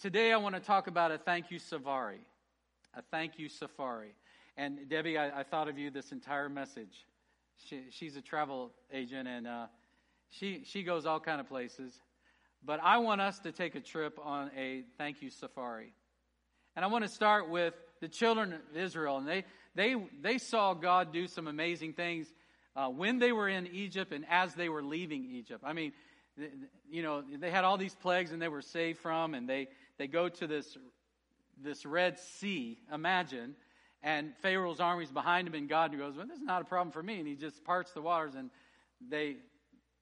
Today, I want to talk about a thank you safari. A thank you safari. And Debbie, I, I thought of you this entire message. She, she's a travel agent, and uh, she she goes all kind of places. But I want us to take a trip on a thank you safari. And I want to start with the children of Israel. And they, they, they saw God do some amazing things uh, when they were in Egypt and as they were leaving Egypt. I mean, you know, they had all these plagues and they were saved from, and they, they go to this, this Red Sea, imagine, and Pharaoh's army's behind him, and God goes, Well, this is not a problem for me. And he just parts the waters, and they,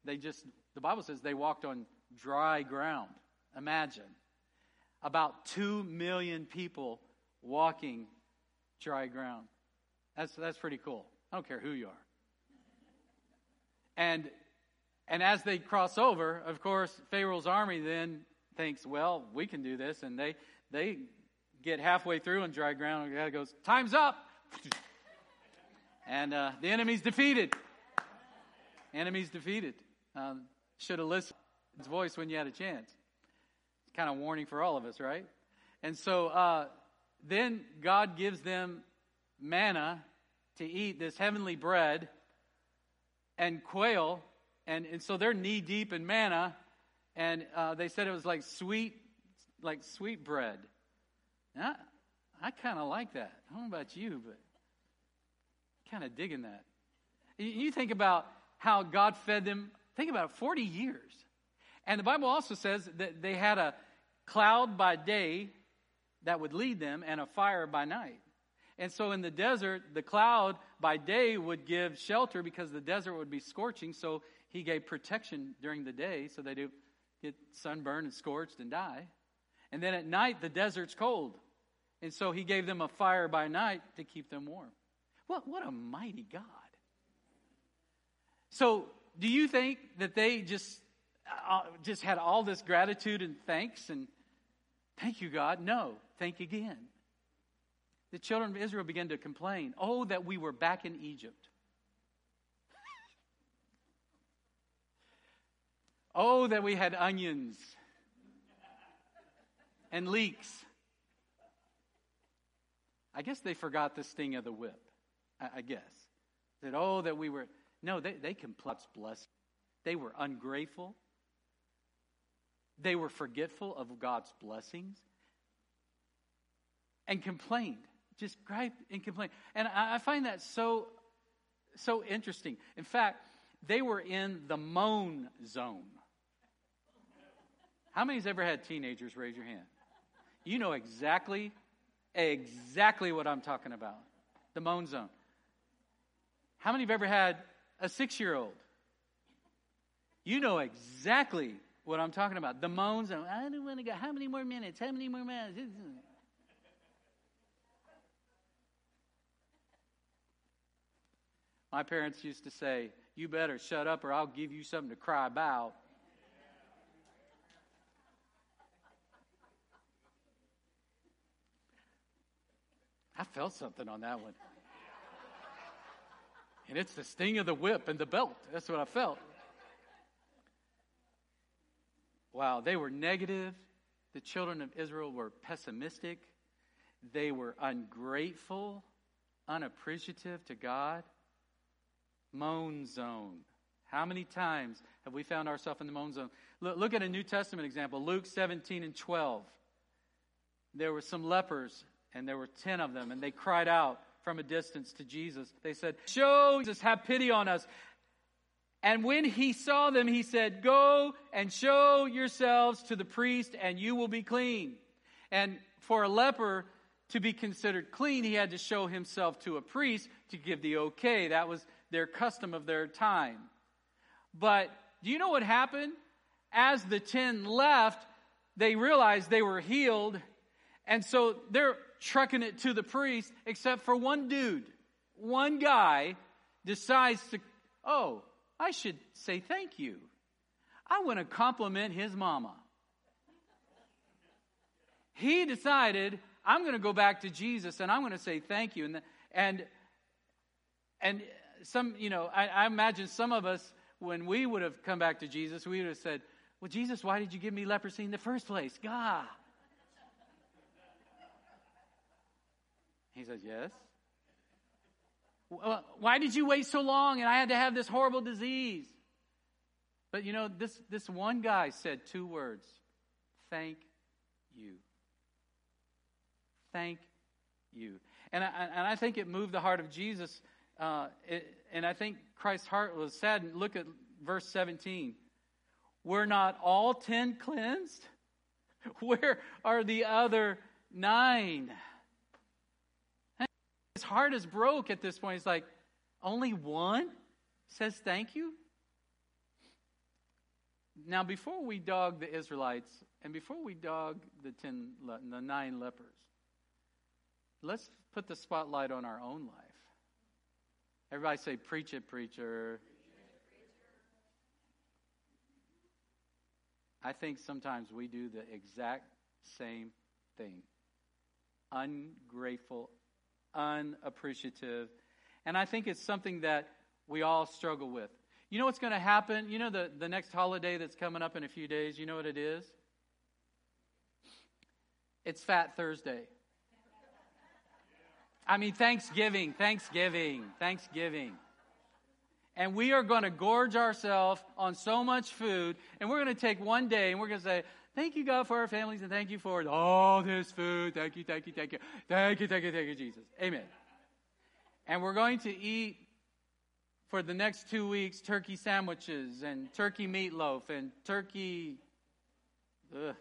they just, the Bible says they walked on dry ground. Imagine. About two million people walking dry ground. That's, that's pretty cool. I don't care who you are. And, and as they cross over, of course, Pharaoh's army then thinks, well, we can do this. And they, they get halfway through on dry ground, and God goes, time's up. and uh, the enemy's defeated. Enemy's defeated. Um, should have listened to his voice when you had a chance. It's kind of warning for all of us, right? And so uh, then God gives them manna to eat, this heavenly bread and quail. And, and so they're knee deep in manna. And uh, they said it was like sweet, like sweet bread. I, I kind of like that. I don't know about you, but kind of digging that. You think about how God fed them, think about it, 40 years. And the Bible also says that they had a cloud by day that would lead them and a fire by night. And so in the desert, the cloud by day would give shelter because the desert would be scorching. So he gave protection during the day so they do get sunburned and scorched and die. And then at night, the desert's cold. And so he gave them a fire by night to keep them warm. What, what a mighty God. So, do you think that they just, uh, just had all this gratitude and thanks and thank you, God? No think again. The children of Israel began to complain, Oh, that we were back in Egypt. Oh, that we had onions and leeks. I guess they forgot the sting of the whip. I, guess. That, oh, that we were. No, they, they can complained. bless. They were ungrateful. They were forgetful of God's blessings and complained. Just gripe and complain. And I, find that so, so interesting. In fact, they were in the moan zone. How many's ever had teenagers? Raise your hand. You know exactly, exactly what I'm talking about. The moan zone. How many have ever had a six year old? You know exactly what I'm talking about. The moan zone. I don't want to go. How many more minutes? How many more minutes? My parents used to say, You better shut up or I'll give you something to cry about. I felt something on that one. And it's the sting of the whip and the belt. That's what I felt. Wow, they were negative. The children of Israel were pessimistic. They were ungrateful, unappreciative to God moan zone. How many times have we found ourselves in the moan zone? Look, look, at a New Testament example Luke 17 and 12. There were some lepers, and there were 10 of them, and they cried out from a distance to Jesus. They said, Show Jesus, have pity on us. And when he saw them, he said, Go and show yourselves to the priest, and you will be clean. And for a leper to be considered clean, he had to show himself to a priest to give the okay. That was their custom of their time. But do you know what happened? As the ten left, they realized they were healed, and so they're trucking it to the priest, except for one dude. One guy decides to, oh, I should say thank you. I want to compliment his mama. He decided, I'm going to go back to Jesus and I'm going to say thank you. And, and, and some, you know, I, I imagine some of us, when we would have come back to Jesus, we would have said, Well, Jesus, why did you give me leprosy in the first place? God. He says, Yes. Why did you wait so long and I had to have this horrible disease? But you know, this, this one guy said two words Thank you. Thank you. And I, and I think it moved the heart of Jesus. Uh, it, and I think Christ's heart was saddened. Look at verse 17. We're not all ten cleansed? Where are the other nine? His heart is broke at this point. He's like, only one says thank you? Now, before we dog the Israelites and before we dog the, ten, the nine lepers, let's put the spotlight on our own life. Everybody say, Preach it, preacher. I think sometimes we do the exact same thing ungrateful, unappreciative. And I think it's something that we all struggle with. You know what's going to happen? You know the, the next holiday that's coming up in a few days? You know what it is? It's Fat Thursday. I mean, Thanksgiving, Thanksgiving, Thanksgiving. And we are going to gorge ourselves on so much food, and we're going to take one day and we're going to say, Thank you, God, for our families, and thank you for all this food. Thank you, thank you, thank you. Thank you, thank you, thank you, Jesus. Amen. And we're going to eat for the next two weeks turkey sandwiches and turkey meatloaf and turkey. Ugh.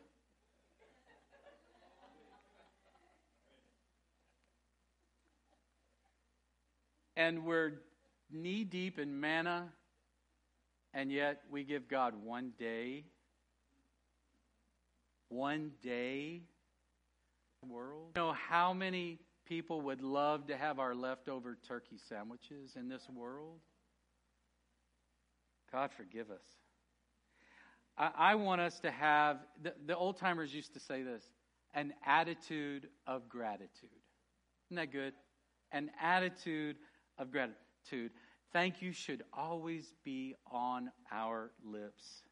And we're knee deep in manna, and yet we give God one day one day world. You know how many people would love to have our leftover turkey sandwiches in this world? God forgive us. I, I want us to have, the, the old timers used to say this, an attitude of gratitude. Isn't that good? An attitude of gratitude. Thank you should always be on our lips.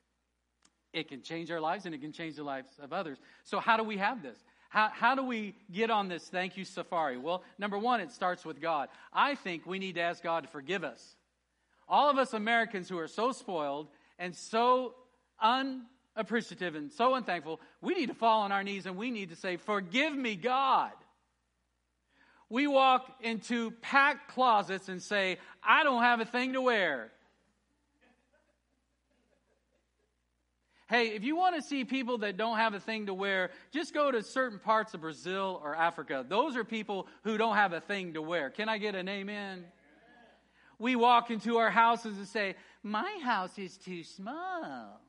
It can change our lives and it can change the lives of others. So, how do we have this? How, how do we get on this thank you safari? Well, number one, it starts with God. I think we need to ask God to forgive us. All of us Americans who are so spoiled and so unappreciative and so unthankful, we need to fall on our knees and we need to say, Forgive me, God. We walk into packed closets and say, I don't have a thing to wear. Hey, if you want to see people that don't have a thing to wear, just go to certain parts of Brazil or Africa. Those are people who don't have a thing to wear. Can I get an amen? We walk into our houses and say, My house is too small.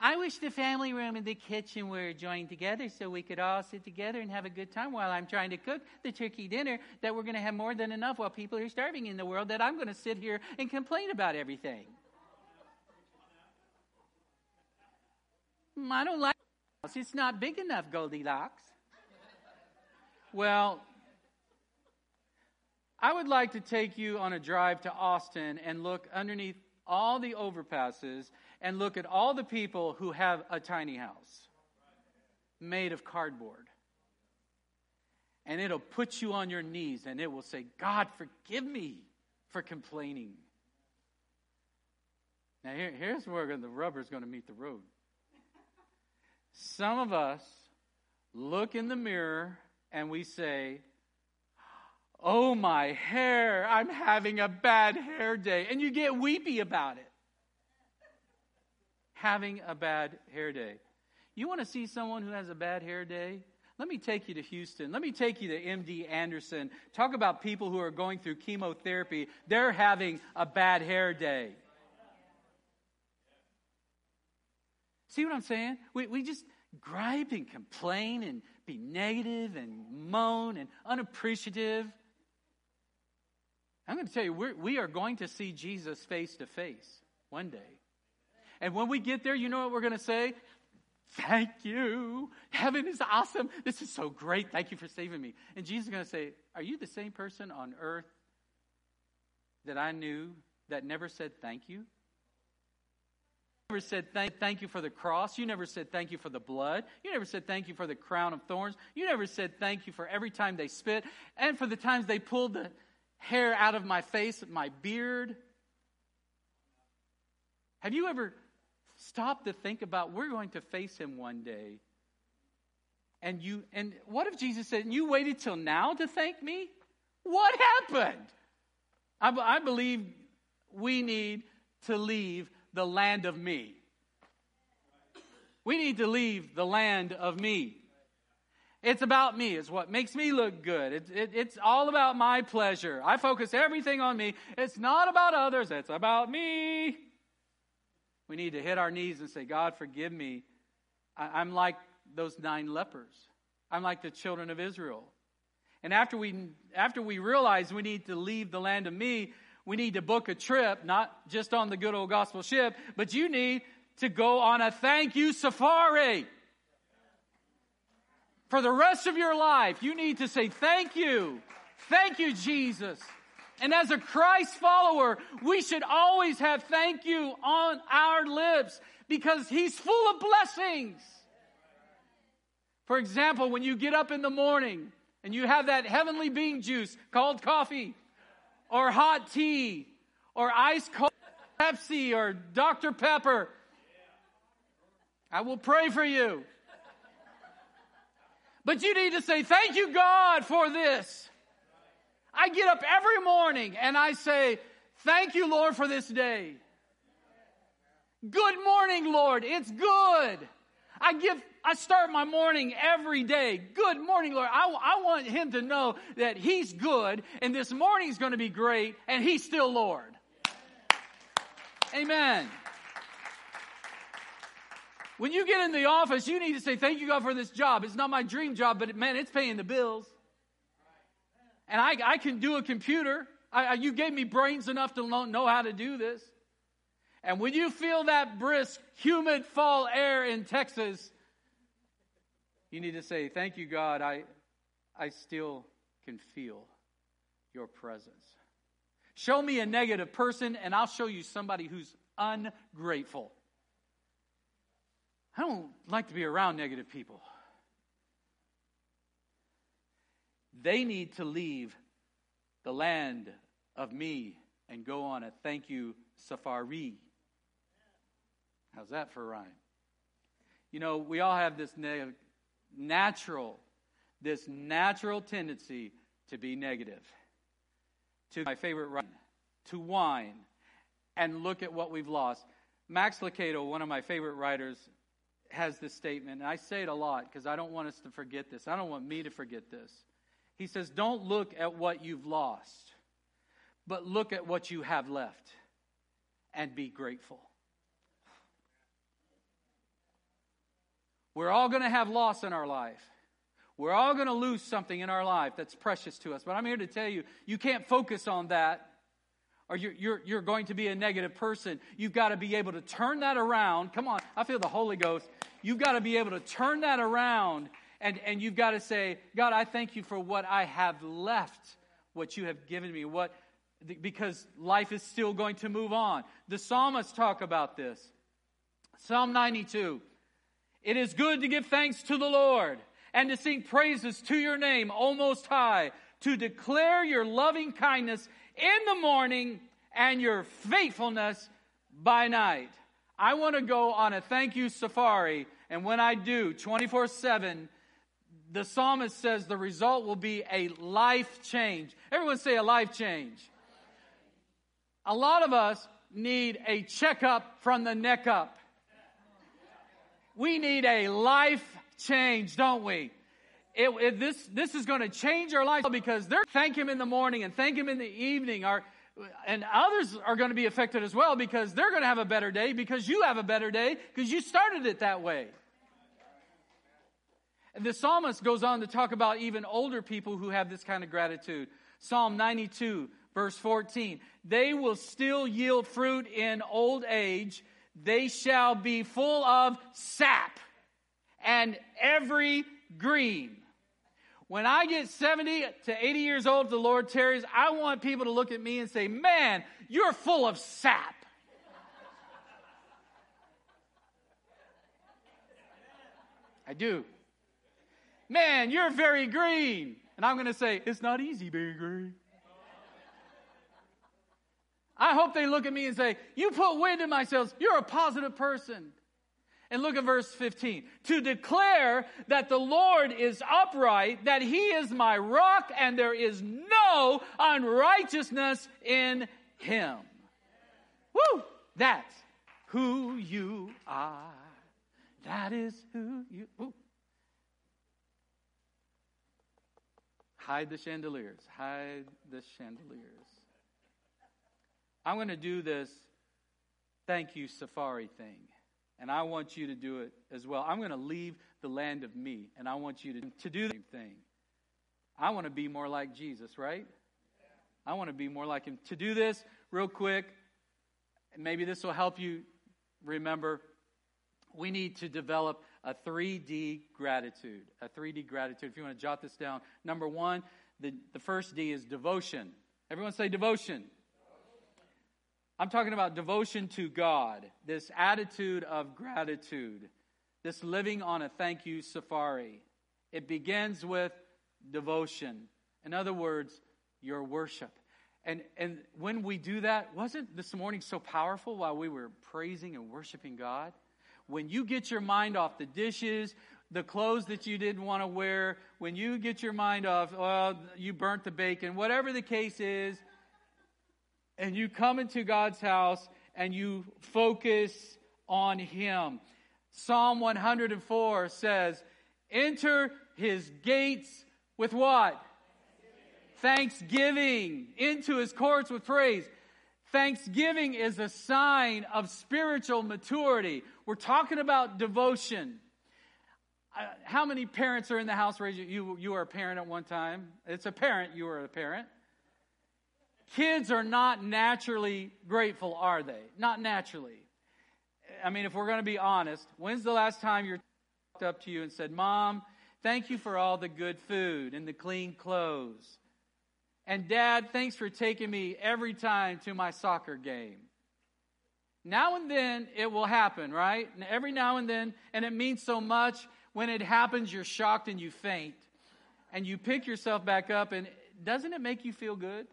I wish the family room and the kitchen were joined together so we could all sit together and have a good time while I'm trying to cook the turkey dinner that we're going to have more than enough while people are starving in the world that I'm going to sit here and complain about everything. I don't like house. It's not big enough, Goldilocks. Well, I would like to take you on a drive to Austin and look underneath all the overpasses and look at all the people who have a tiny house made of cardboard. And it'll put you on your knees and it will say, God, forgive me for complaining. Now, here, here's where the rubber is going to meet the road. Some of us look in the mirror and we say, Oh, my hair, I'm having a bad hair day. And you get weepy about it. Having a bad hair day. You want to see someone who has a bad hair day? Let me take you to Houston. Let me take you to MD Anderson. Talk about people who are going through chemotherapy. They're having a bad hair day. See what I'm saying? We, we just gripe and complain and be negative and moan and unappreciative. I'm going to tell you, we're, we are going to see Jesus face to face one day. And when we get there, you know what we're going to say? Thank you. Heaven is awesome. This is so great. Thank you for saving me. And Jesus is going to say, Are you the same person on earth that I knew that never said thank you? Never said thank, thank you for the cross. You never said thank you for the blood. You never said thank you for the crown of thorns. You never said thank you for every time they spit and for the times they pulled the hair out of my face, my beard. Have you ever stopped to think about we're going to face him one day? And you and what if Jesus said, "You waited till now to thank me?" What happened? I, I believe we need to leave the land of me. We need to leave the land of me. It's about me. It's what makes me look good. It, it, it's all about my pleasure. I focus everything on me. It's not about others. It's about me. We need to hit our knees and say, God, forgive me. I, I'm like those nine lepers. I'm like the children of Israel. And after we, after we realize we need to leave the land of me, we need to book a trip, not just on the good old gospel ship, but you need to go on a thank you safari. For the rest of your life, you need to say thank you. Thank you, Jesus. And as a Christ follower, we should always have thank you on our lips because He's full of blessings. For example, when you get up in the morning and you have that heavenly bean juice called coffee, or hot tea or ice cold Pepsi or Dr. Pepper. I will pray for you. But you need to say, Thank you, God, for this. I get up every morning and I say, Thank you, Lord, for this day. Good morning, Lord. It's good. I give I start my morning every day. Good morning, Lord. I, I want him to know that he's good and this morning's going to be great and he's still Lord. Amen. When you get in the office, you need to say, Thank you, God, for this job. It's not my dream job, but man, it's paying the bills. And I, I can do a computer. I, you gave me brains enough to know how to do this. And when you feel that brisk, humid fall air in Texas, you need to say, Thank you, God, I, I still can feel your presence. Show me a negative person, and I'll show you somebody who's ungrateful. I don't like to be around negative people. They need to leave the land of me and go on a thank you safari. How's that for a rhyme? You know, we all have this negative natural, this natural tendency to be negative, to my favorite wine, to whine, and look at what we've lost. Max Lucado, one of my favorite writers, has this statement, and I say it a lot because I don't want us to forget this. I don't want me to forget this. He says, Don't look at what you've lost, but look at what you have left and be grateful. We're all going to have loss in our life. We're all going to lose something in our life that's precious to us. But I'm here to tell you, you can't focus on that or you're, you're, you're going to be a negative person. You've got to be able to turn that around. Come on, I feel the Holy Ghost. You've got to be able to turn that around and, and you've got to say, God, I thank you for what I have left, what you have given me, what, because life is still going to move on. The psalmists talk about this. Psalm 92. It is good to give thanks to the Lord and to sing praises to your name, O Most High, to declare your loving kindness in the morning and your faithfulness by night. I want to go on a thank you safari, and when I do, 24 7, the psalmist says the result will be a life change. Everyone say a life change. A lot of us need a checkup from the neck up. We need a life change, don't we? It, it, this, this is going to change our life because they're thank him in the morning and thank him in the evening. Our, and others are going to be affected as well because they're going to have a better day because you have a better day because you started it that way. And the psalmist goes on to talk about even older people who have this kind of gratitude. Psalm 92, verse 14. They will still yield fruit in old age they shall be full of sap and every green. When I get 70 to 80 years old, the Lord tarries, I want people to look at me and say, Man, you're full of sap. I do. Man, you're very green. And I'm going to say, It's not easy, being green. I hope they look at me and say, You put wind in my sails. You're a positive person. And look at verse 15. To declare that the Lord is upright, that he is my rock, and there is no unrighteousness in him. Woo! That's who you are. That is who you. Ooh. Hide the chandeliers. Hide the chandeliers. I'm going to do this thank you safari thing. And I want you to do it as well. I'm going to leave the land of me, and I want you to, to do the same thing. I want to be more like Jesus, right? I want to be more like him. To do this, real quick, maybe this will help you remember, we need to develop a 3D gratitude. A 3D gratitude. If you want to jot this down, number one, the, the first D is devotion. Everyone say devotion. I'm talking about devotion to God, this attitude of gratitude, this living on a thank you safari. It begins with devotion. In other words, your worship. And, and when we do that, wasn't this morning so powerful while we were praising and worshiping God? When you get your mind off the dishes, the clothes that you didn't want to wear, when you get your mind off, well, you burnt the bacon, whatever the case is, and you come into God's house and you focus on Him. Psalm 104 says, Enter His gates with what? Thanksgiving. Into His courts with praise. Thanksgiving is a sign of spiritual maturity. We're talking about devotion. Uh, how many parents are in the house? Raise you, you, you were a parent at one time. It's a parent, you were a parent. Kids are not naturally grateful, are they? Not naturally. I mean, if we're going to be honest, when's the last time you walked up to you and said, Mom, thank you for all the good food and the clean clothes? And Dad, thanks for taking me every time to my soccer game. Now and then it will happen, right? And every now and then, and it means so much. When it happens, you're shocked and you faint. And you pick yourself back up, and doesn't it make you feel good?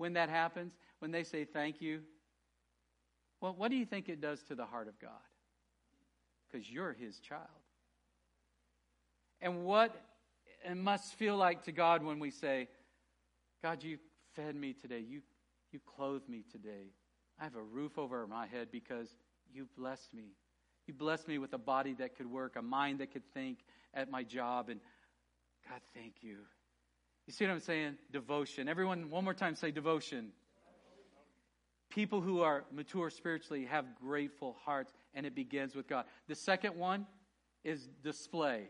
When that happens, when they say thank you? Well, what do you think it does to the heart of God? Because you're his child. And what it must feel like to God when we say, God, you fed me today. You, you clothed me today. I have a roof over my head because you blessed me. You blessed me with a body that could work, a mind that could think at my job. And God, thank you. You see what I'm saying? Devotion. Everyone, one more time, say devotion. People who are mature spiritually have grateful hearts, and it begins with God. The second one is display.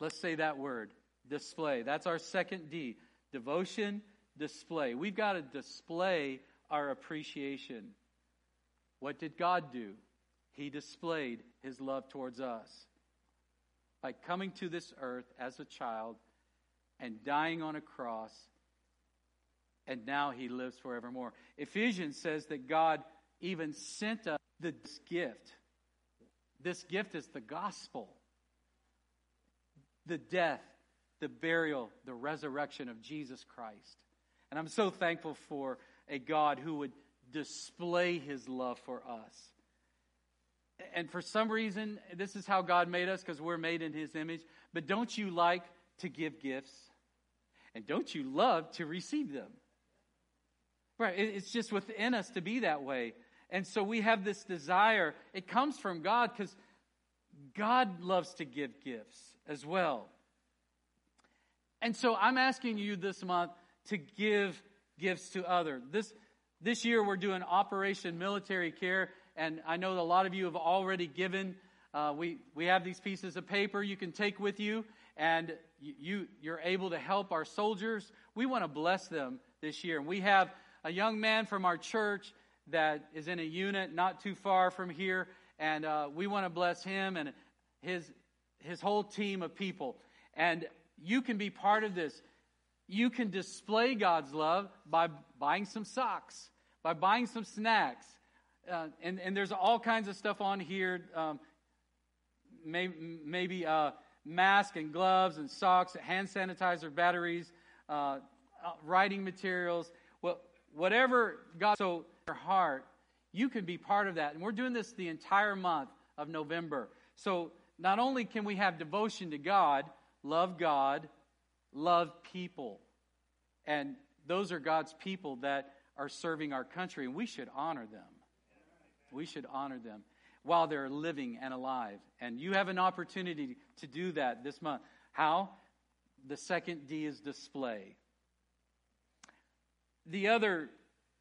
Let's say that word display. That's our second D. Devotion, display. We've got to display our appreciation. What did God do? He displayed his love towards us by coming to this earth as a child and dying on a cross, and now he lives forevermore. Ephesians says that God even sent us this gift. This gift is the gospel the death, the burial, the resurrection of Jesus Christ. And I'm so thankful for a God who would display his love for us. And for some reason, this is how God made us because we're made in his image. But don't you like to give gifts? And don't you love to receive them? Right, it's just within us to be that way. And so we have this desire. It comes from God because God loves to give gifts as well. And so I'm asking you this month to give gifts to others. This, this year we're doing Operation Military Care, and I know a lot of you have already given. Uh, we, we have these pieces of paper you can take with you, and you, you're able to help our soldiers. We want to bless them this year. And we have a young man from our church that is in a unit not too far from here, and uh, we want to bless him and his, his whole team of people. And you can be part of this. You can display God's love by buying some socks, by buying some snacks. Uh, and, and there's all kinds of stuff on here. Um, may, maybe uh, masks and gloves and socks, hand sanitizer, batteries, uh, uh, writing materials, whatever God so your heart, you can be part of that. And we're doing this the entire month of November. So not only can we have devotion to God, love God, love people. And those are God's people that are serving our country, and we should honor them. We should honor them while they're living and alive. And you have an opportunity to do that this month. How? The second D is display. The other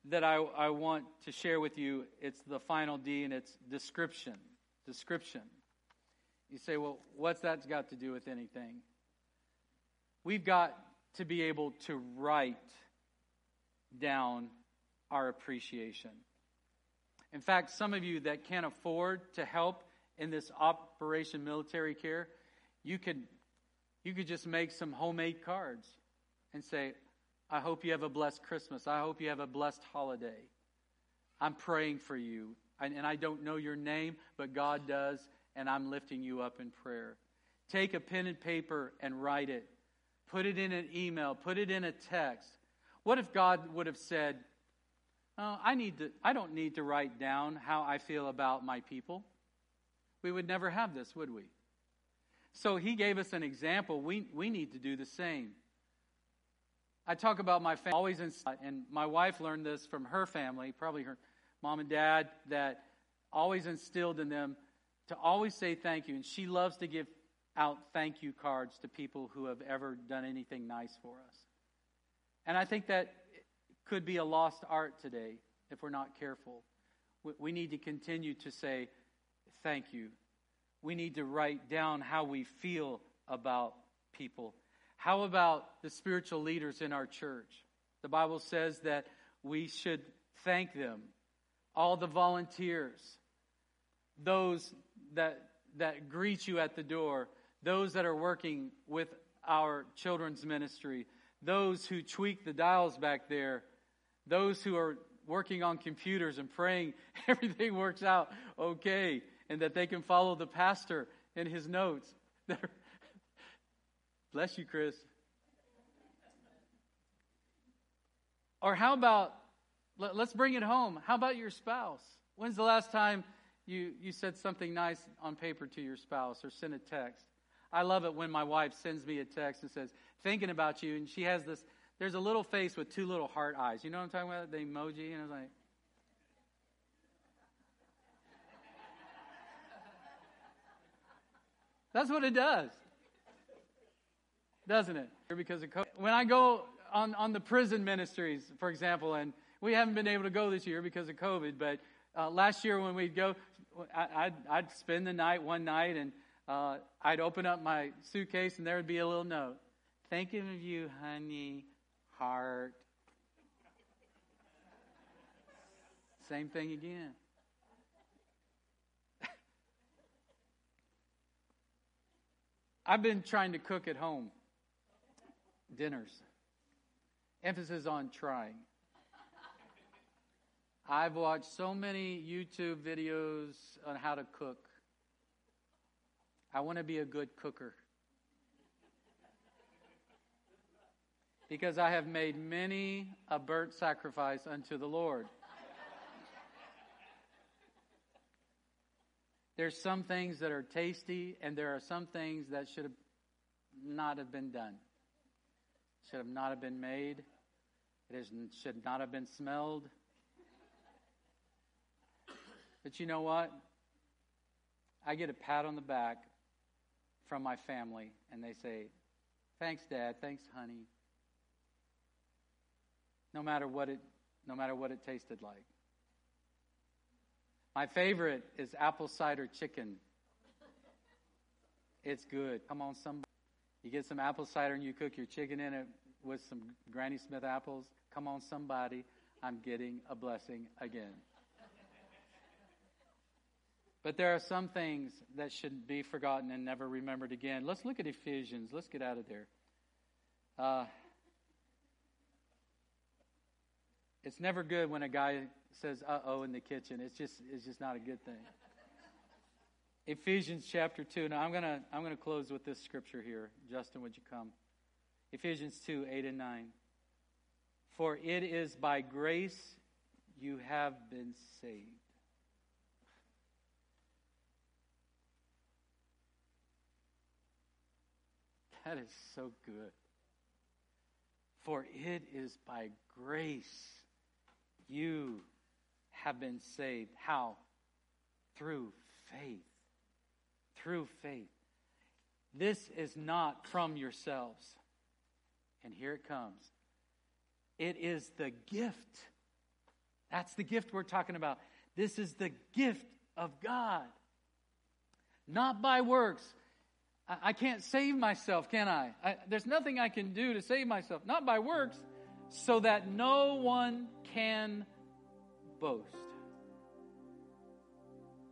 that I, I want to share with you, it's the final D, and it's description. Description. You say, well, what's that got to do with anything? We've got to be able to write down our appreciation. In fact, some of you that can't afford to help in this Operation Military Care, you could, you could just make some homemade cards and say, I hope you have a blessed Christmas. I hope you have a blessed holiday. I'm praying for you. And I don't know your name, but God does, and I'm lifting you up in prayer. Take a pen and paper and write it. Put it in an email. Put it in a text. What if God would have said, oh, I, need to, I don't need to write down how I feel about my people? We would never have this, would we? So he gave us an example. We, we need to do the same. I talk about my family always, in, and my wife learned this from her family, probably her mom and dad, that always instilled in them to always say thank you. And she loves to give out thank you cards to people who have ever done anything nice for us. And I think that could be a lost art today if we're not careful. We need to continue to say thank you. We need to write down how we feel about people. How about the spiritual leaders in our church? The Bible says that we should thank them. All the volunteers, those that, that greet you at the door, those that are working with our children's ministry, those who tweak the dials back there, those who are working on computers and praying everything works out okay and that they can follow the pastor in his notes. Bless you, Chris. Or how about, let's bring it home. How about your spouse? When's the last time you, you said something nice on paper to your spouse or sent a text? I love it when my wife sends me a text and says, thinking about you, and she has this, there's a little face with two little heart eyes. You know what I'm talking about? The emoji, and I was like, That's what it does. Doesn't it? Because of COVID. When I go on, on the prison ministries, for example, and we haven't been able to go this year because of COVID, but uh, last year when we'd go, I, would I'd spend the night one night and uh, I'd open up my suitcase and there would be a little note. Thinking of you, honey, heart. Same thing again. I've been trying to cook at home dinners. Emphasis on trying. I've watched so many YouTube videos on how to cook. I want to be a good cooker. Because I have made many a burnt sacrifice unto the Lord. There's some things that are tasty, and there are some things that should have not have been done. Should have not have been made. It is, should not have been smelled. But you know what? I get a pat on the back from my family, and they say, "Thanks, Dad. Thanks, honey." No matter what it, no matter what it tasted like. My favorite is apple cider chicken. It's good. Come on, somebody. You get some apple cider and you cook your chicken in it with some Granny Smith apples. Come on, somebody. I'm getting a blessing again. But there are some things that should be forgotten and never remembered again. Let's look at Ephesians. Let's get out of there. Uh, it's never good when a guy says "uh oh" in the kitchen. It's just it's just not a good thing. Ephesians chapter 2. Now I'm to I'm to close with this scripture here. Justin, would you come? Ephesians 2, 8 and 9. For it is by grace you have been saved. That is so good. For it is by grace you have been saved. How? Through faith. Through faith. This is not from yourselves. And here it comes. It is the gift. That's the gift we're talking about. This is the gift of God. Not by works. I, can't save myself, can I? I? There's nothing I can do to save myself. Not by works, so that no one can boast.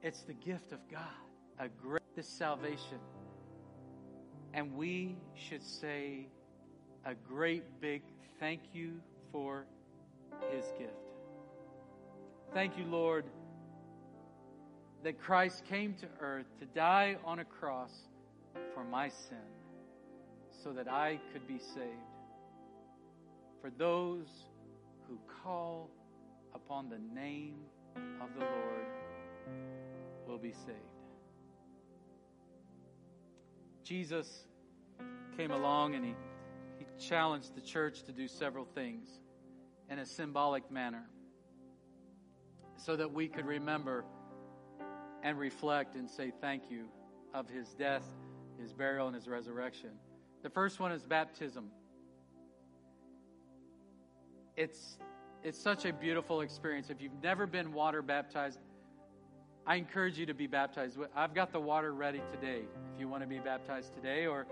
It's the gift of God, a great salvation. And we should say a great big thank you for his gift. Thank you, Lord, that Christ came to earth to die on a cross for my sin so that I could be saved. For those who call upon the name of the Lord will be saved. Jesus came along and he, he challenged the church to do several things in a symbolic manner so that we could remember and reflect and say thank you of his death, his burial, and his resurrection. The first one is baptism. It's, it's such a beautiful experience. If you've never been water baptized, I encourage you to be baptized. I've got the water ready today. If you want to be baptized today, or,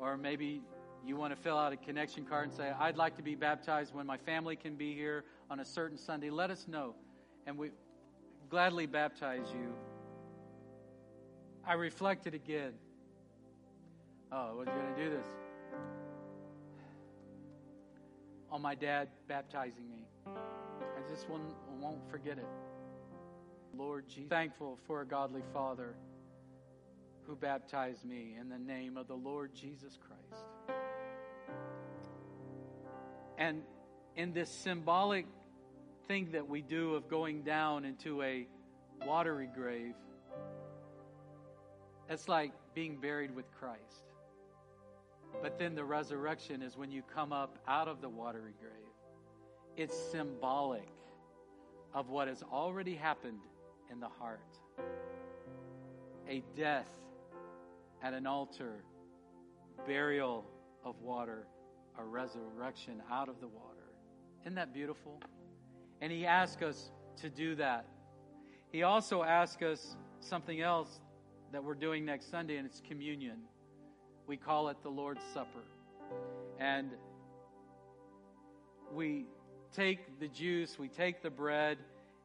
or maybe you want to fill out a connection card and say, I'd like to be baptized when my family can be here on a certain Sunday, let us know. And we gladly baptize you. I reflected again. Oh, I was going to do this. On my dad baptizing me. I just won't, won't forget it. Lord Jesus. Thankful for a godly father who baptized me in the name of the Lord Jesus Christ. And in this symbolic thing that we do of going down into a watery grave, it's like being buried with Christ. But then the resurrection is when you come up out of the watery grave. It's symbolic of what has already happened in the heart. A death at an altar, burial of water, a resurrection out of the water. Isn't that beautiful? And he asks us to do that. He also asks us something else that we're doing next Sunday, and it's communion. We call it the Lord's Supper. And we take the juice, we take the bread,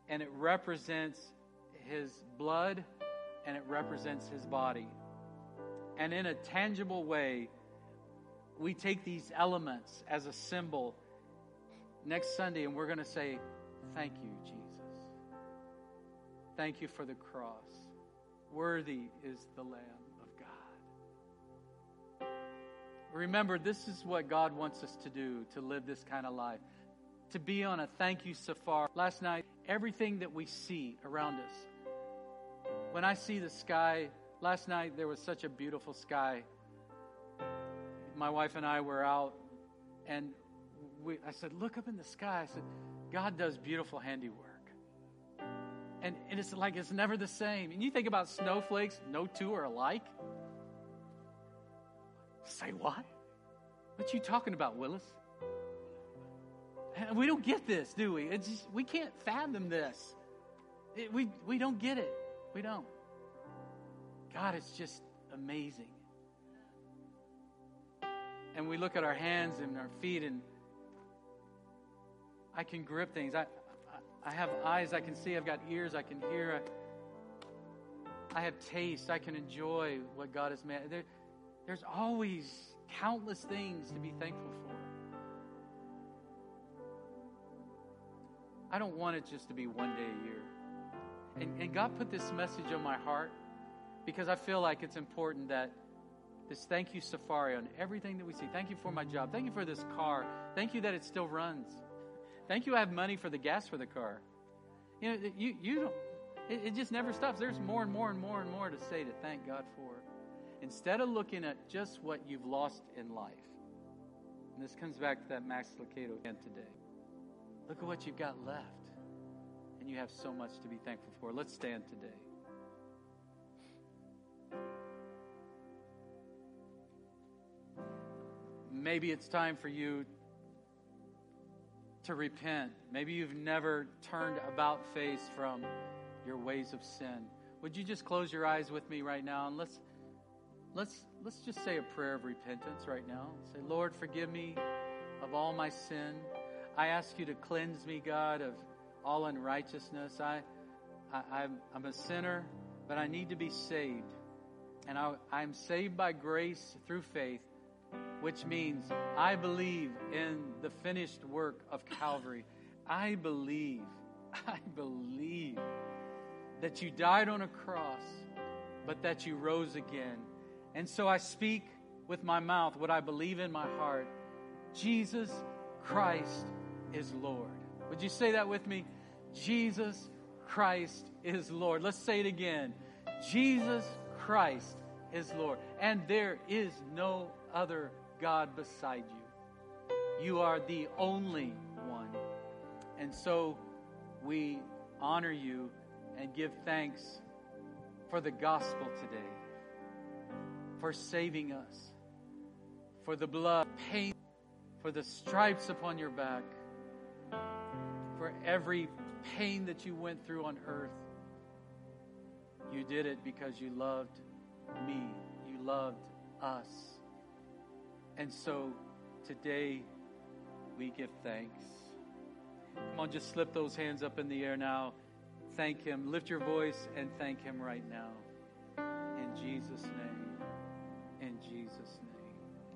and it represents his blood and it represents his body. And in a tangible way, we take these elements as a symbol next Sunday and we're going to say, Thank you, Jesus. Thank you for the cross. Worthy is the Lamb Remember, this is what God wants us to do to live this kind of life. To be on a thank you safari. Last night, everything that we see around us, when I see the sky, last night there was such a beautiful sky. My wife and I were out, and we, I said, Look up in the sky. I said, God does beautiful handiwork. And, and it's like it's never the same. And you think about snowflakes, no two are alike. Say what? What you talking about, Willis? We don't get this, do we? It's just, we can't fathom this. It, we, we don't get it. We don't. God is just amazing. And we look at our hands and our feet, and I can grip things. I, I have eyes I can see. I've got ears I can hear. I, I have taste. I can enjoy what God has made. There, there's always countless things to be thankful for. I don't want it just to be one day a year. And, and God put this message on my heart because I feel like it's important that this thank you, Safari, on everything that we see. Thank you for my job. Thank you for this car. Thank you that it still runs. Thank you, I have money for the gas for the car. You know, you, you don't, it, it just never stops. There's more and more and more and more to say to thank God for. Instead of looking at just what you've lost in life, and this comes back to that Max Lucado again today. Look at what you've got left. And you have so much to be thankful for. Let's stand today. Maybe it's time for you to repent. Maybe you've never turned about face from your ways of sin. Would you just close your eyes with me right now and let's let's let's just say a prayer of repentance right now. Say, Lord, forgive me of all my sin. I ask you to cleanse me, God, of all unrighteousness. I, I am I'm, I'm a sinner, but I need to be saved. And I, I'm saved by grace through faith which means I believe in the finished work of Calvary. I believe, I believe that you died on a cross, but that you rose again. And so I speak with my mouth what I believe in my heart Jesus Christ is Lord. Would you say that with me? Jesus Christ is Lord. Let's say it again. Jesus Christ is Lord. And there is no other God beside you. You are the only one. And so we honor you and give thanks for the gospel today, for saving us, for the blood, pain, for the stripes upon your back, for every pain that you went through on earth. You did it because you loved me. You loved us. And so today we give thanks. Come on, just slip those hands up in the air now. Thank Him. Lift your voice and thank Him right now. In Jesus' name. Jesus' name.